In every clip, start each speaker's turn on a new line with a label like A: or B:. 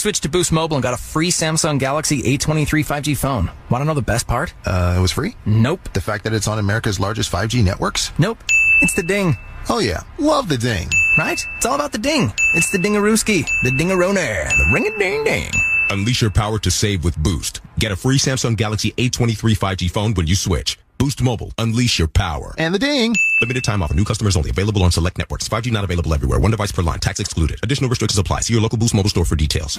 A: Switched to Boost Mobile and got a free Samsung Galaxy A23 5G phone. Want to know the best part?
B: Uh, it was free?
A: Nope.
B: The fact that it's on America's largest 5G networks?
A: Nope. It's the ding.
B: Oh yeah, love the ding.
A: Right? It's all about the ding. It's the dingarooski, the dingaroner, the ring a ding ding.
C: Unleash your power to save with Boost. Get a free Samsung Galaxy A23 5G phone when you switch. Boost Mobile. Unleash your power.
B: And the ding.
C: Limited time offer. New customers only. Available on select networks. 5G not available everywhere. One device per line. Tax excluded. Additional restrictions apply. See your local Boost Mobile store for details.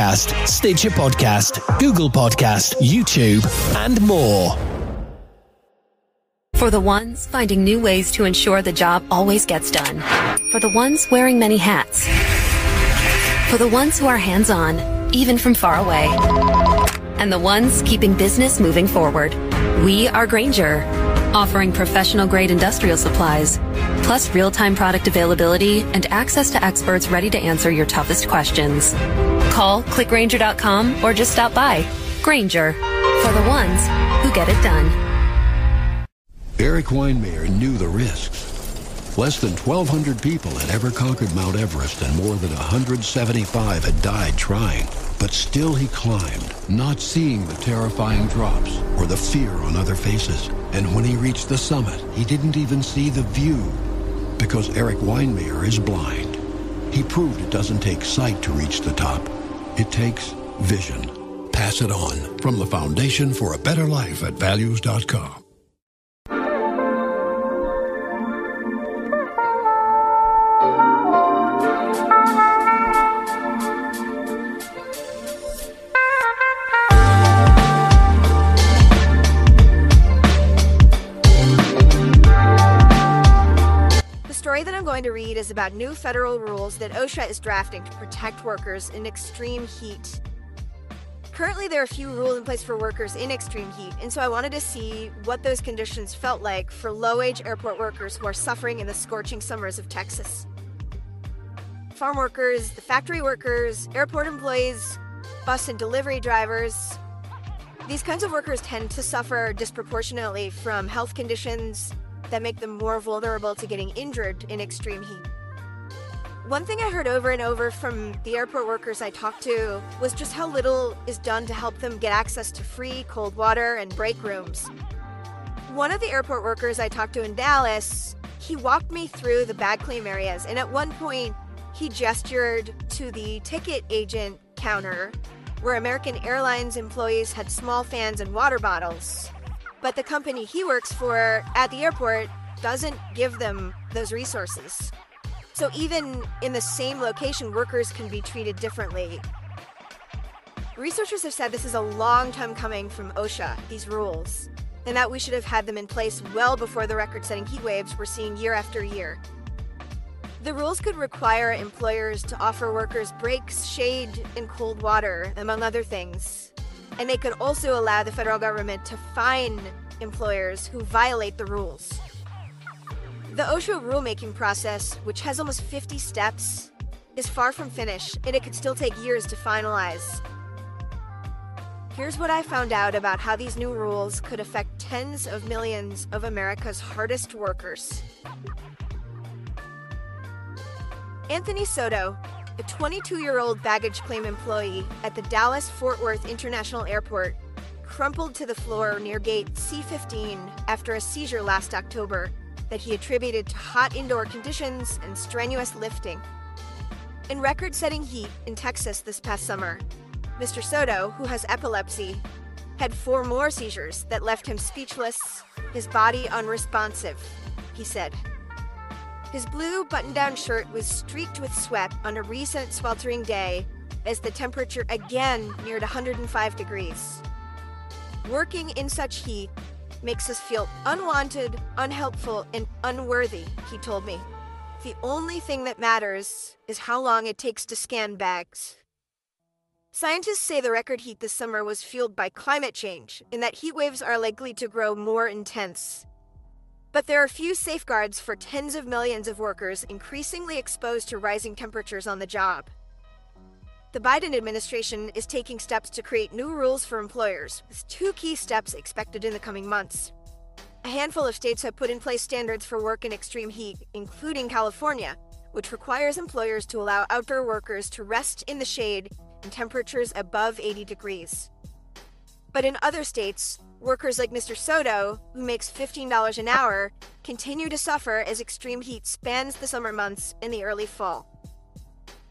D: Podcast, Stitcher Podcast, Google Podcast, YouTube, and more.
E: For the ones finding new ways to ensure the job always gets done. For the ones wearing many hats. For the ones who are hands on, even from far away. And the ones keeping business moving forward. We are Grainger, offering professional grade industrial supplies, plus real time product availability and access to experts ready to answer your toughest questions. Call clickgrainger.com or just stop by. Grainger for the ones who get it done.
F: Erik Weihenmayer knew the risks. Less than 1,200 people had ever conquered Mount Everest and more than 175 had died trying. But still he climbed, not seeing the terrifying drops or the fear on other faces. And when he reached the summit, he didn't even see the view because Erik Weihenmayer is blind. He proved it doesn't take sight to reach the top. It takes vision. Pass it on from the Foundation for a Better Life at values.com.
G: read is about new federal rules that OSHA is drafting to protect workers in extreme heat. Currently, there are few rules in place for workers in extreme heat, and so I wanted to see what those conditions felt like for low wage airport workers who are suffering in the scorching summers of Texas. Farm workers, the factory workers, airport employees, bus and delivery drivers. These kinds of workers tend to suffer disproportionately from health conditions that make them more vulnerable to getting injured in extreme heat. One thing I heard over and over from the airport workers I talked to was just how little is done to help them get access to free cold water and break rooms. One of the airport workers I talked to in Dallas, he walked me through the bag claim areas, and at one point, he gestured to the ticket agent counter where American Airlines employees had small fans and water bottles. But the company he works for at the airport doesn't give them those resources. So even in the same location, workers can be treated differently. Researchers have said this is a long time coming from OSHA, these rules, and that we should have had them in place well before the record setting heat waves we're seeing year after year. The rules could require employers to offer workers breaks, shade, and cold water, among other things. And they could also allow the federal government to fine employers who violate the rules. The OSHA rulemaking process, which has almost 50 steps, is far from finished and it could still take years to finalize. Here's what I found out about how these new rules could affect tens of millions of America's hardest workers. Anthony Soto, a 22 year old baggage claim employee at the Dallas Fort Worth International Airport, crumpled to the floor near gate C15 after a seizure last October that he attributed to hot indoor conditions and strenuous lifting. In record setting heat in Texas this past summer, Mr. Soto, who has epilepsy, had four more seizures that left him speechless, his body unresponsive, he said. His blue button down shirt was streaked with sweat on a recent sweltering day as the temperature again neared 105 degrees. Working in such heat makes us feel unwanted, unhelpful, and unworthy, he told me. The only thing that matters is how long it takes to scan bags. Scientists say the record heat this summer was fueled by climate change, and that heat waves are likely to grow more intense. But there are few safeguards for tens of millions of workers increasingly exposed to rising temperatures on the job. The Biden administration is taking steps to create new rules for employers, with two key steps expected in the coming months. A handful of states have put in place standards for work in extreme heat, including California, which requires employers to allow outdoor workers to rest in the shade in temperatures above 80 degrees. But in other states, workers like Mr. Soto, who makes $15 an hour, continue to suffer as extreme heat spans the summer months and the early fall.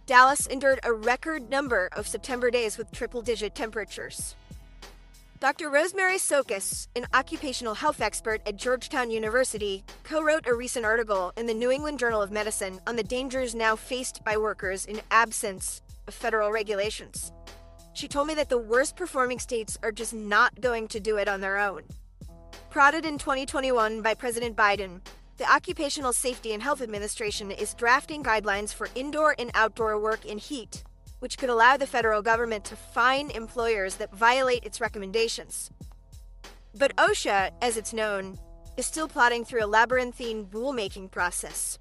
G: Dallas endured a record number of September days with triple digit temperatures. Dr. Rosemary Sokas, an occupational health expert at Georgetown University, co wrote a recent article in the New England Journal of Medicine on the dangers now faced by workers in absence of federal regulations. She told me that the worst performing states are just not going to do it on their own. Prodded in 2021 by President Biden, the Occupational Safety and Health Administration is drafting guidelines for indoor and outdoor work in heat, which could allow the federal government to fine employers that violate its recommendations. But OSHA, as it's known, is still plodding through a labyrinthine rulemaking process.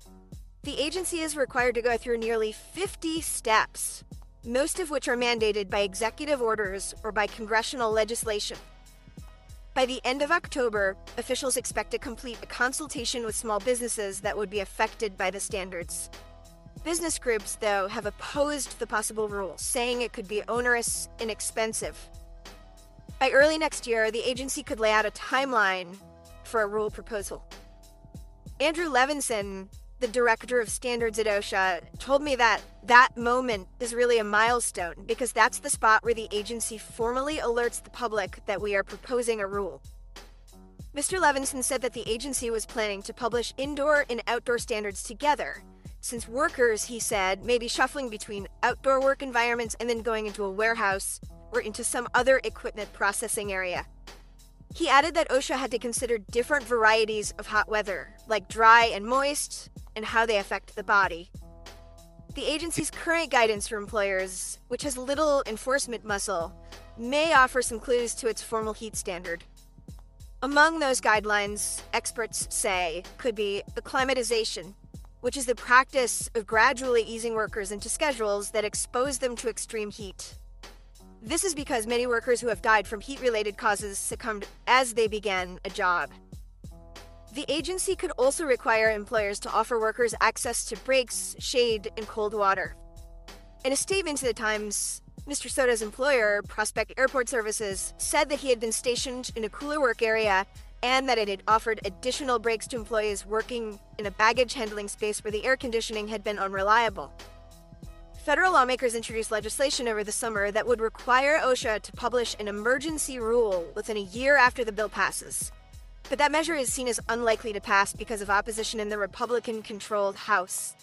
G: The agency is required to go through nearly 50 steps, most of which are mandated by executive orders or by congressional legislation. By the end of October, officials expect to complete a consultation with small businesses that would be affected by the standards. Business groups, though, have opposed the possible rule, saying it could be onerous and expensive. By early next year, the agency could lay out a timeline for a rule proposal. Andrew Levinson, the director of standards at OSHA, told me that that moment is really a milestone because that's the spot where the agency formally alerts the public that we are proposing a rule. Mr. Levinson said that the agency was planning to publish indoor and outdoor standards together, since workers, he said, may be shuffling between outdoor work environments and then going into a warehouse or into some other equipment processing area. He added that OSHA had to consider different varieties of hot weather, like dry and moist, and how they affect the body. The agency's current guidance for employers, which has little enforcement muscle, may offer some clues to its formal heat standard. Among those guidelines, experts say, could be acclimatization, which is the practice of gradually easing workers into schedules that expose them to extreme heat. This is because many workers who have died from heat related causes succumbed as they began a job. The agency could also require employers to offer workers access to breaks, shade, and cold water. In a statement to the Times, Mr. Soto's employer, Prospect Airport Services, said that he had been stationed in a cooler work area and that it had offered additional breaks to employees working in a baggage handling space where the air conditioning had been unreliable. Federal lawmakers introduced legislation over the summer that would require OSHA to publish an emergency rule within a year after the bill passes. But that measure is seen as unlikely to pass because of opposition in the Republican controlled House.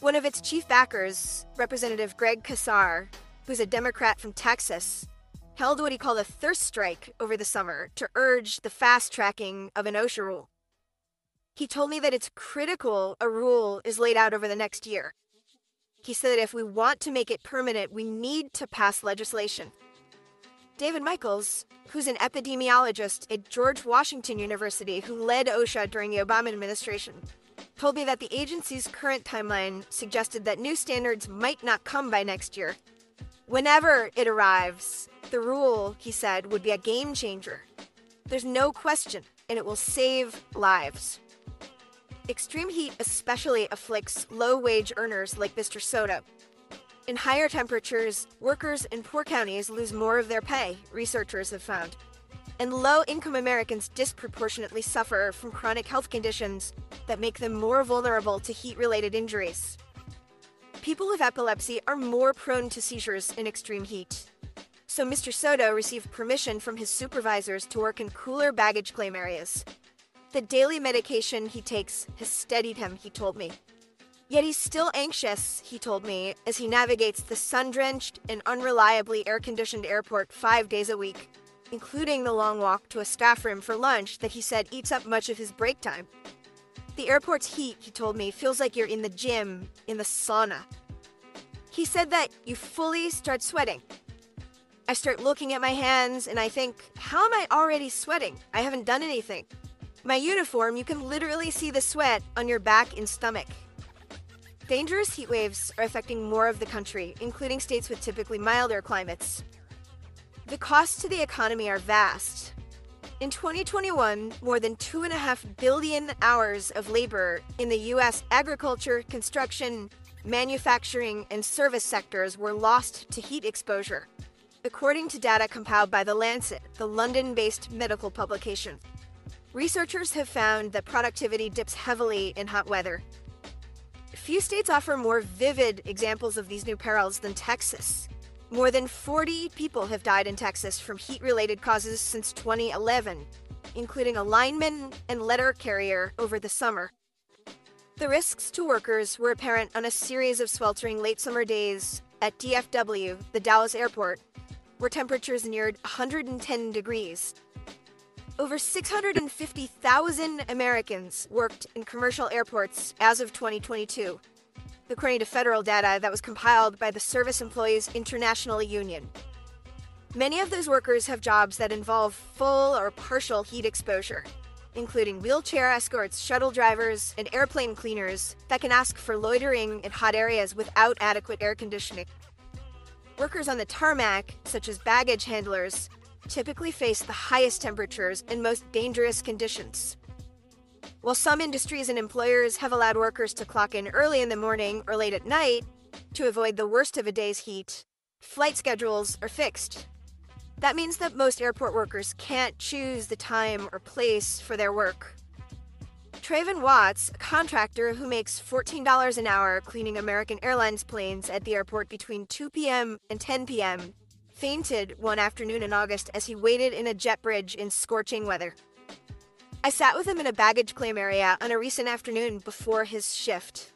G: One of its chief backers, Representative Greg Casar, who's a Democrat from Texas, held what he called a thirst strike over the summer to urge the fast tracking of an OSHA rule. He told me that it's critical a rule is laid out over the next year. He said that if we want to make it permanent, we need to pass legislation. David Michaels, who's an epidemiologist at George Washington University who led OSHA during the Obama administration, told me that the agency's current timeline suggested that new standards might not come by next year. Whenever it arrives, the rule, he said, would be a game changer. There's no question, and it will save lives. Extreme heat especially afflicts low wage earners like Mr. Soto, in higher temperatures, workers in poor counties lose more of their pay, researchers have found. And low income Americans disproportionately suffer from chronic health conditions that make them more vulnerable to heat related injuries. People with epilepsy are more prone to seizures in extreme heat. So Mr. Soto received permission from his supervisors to work in cooler baggage claim areas. The daily medication he takes has steadied him, he told me. Yet he's still anxious, he told me, as he navigates the sun drenched and unreliably air conditioned airport five days a week, including the long walk to a staff room for lunch that he said eats up much of his break time. The airport's heat, he told me, feels like you're in the gym, in the sauna. He said that you fully start sweating. I start looking at my hands and I think, how am I already sweating? I haven't done anything. My uniform, you can literally see the sweat on your back and stomach. Dangerous heat waves are affecting more of the country, including states with typically milder climates. The costs to the economy are vast. In 2021, more than 2.5 billion hours of labor in the U.S. agriculture, construction, manufacturing, and service sectors were lost to heat exposure, according to data compiled by The Lancet, the London based medical publication. Researchers have found that productivity dips heavily in hot weather, Few states offer more vivid examples of these new perils than Texas. More than 40 people have died in Texas from heat related causes since 2011, including a lineman and letter carrier over the summer. The risks to workers were apparent on a series of sweltering late summer days at DFW, the Dallas airport, where temperatures neared 110 degrees over 650,000 Americans worked in commercial airports as of 2022, according to federal data that was compiled by the Service Employees International Union. Many of those workers have jobs that involve full or partial heat exposure, including wheelchair escorts, shuttle drivers, and airplane cleaners that can ask for loitering in hot areas without adequate air conditioning. Workers on the tarmac, such as baggage handlers, typically face the highest temperatures and most dangerous conditions. While some industries and employers have allowed workers to clock in early in the morning or late at night to avoid the worst of a day's heat, flight schedules are fixed. That means that most airport workers can't choose the time or place for their work. Traven Watts, a contractor who makes $14 an hour cleaning American Airlines planes at the airport between 2 p.m. and 10 p.m., fainted one afternoon in August as he waited in a jet bridge in scorching weather. I sat with him in a baggage claim area on a recent afternoon before his shift.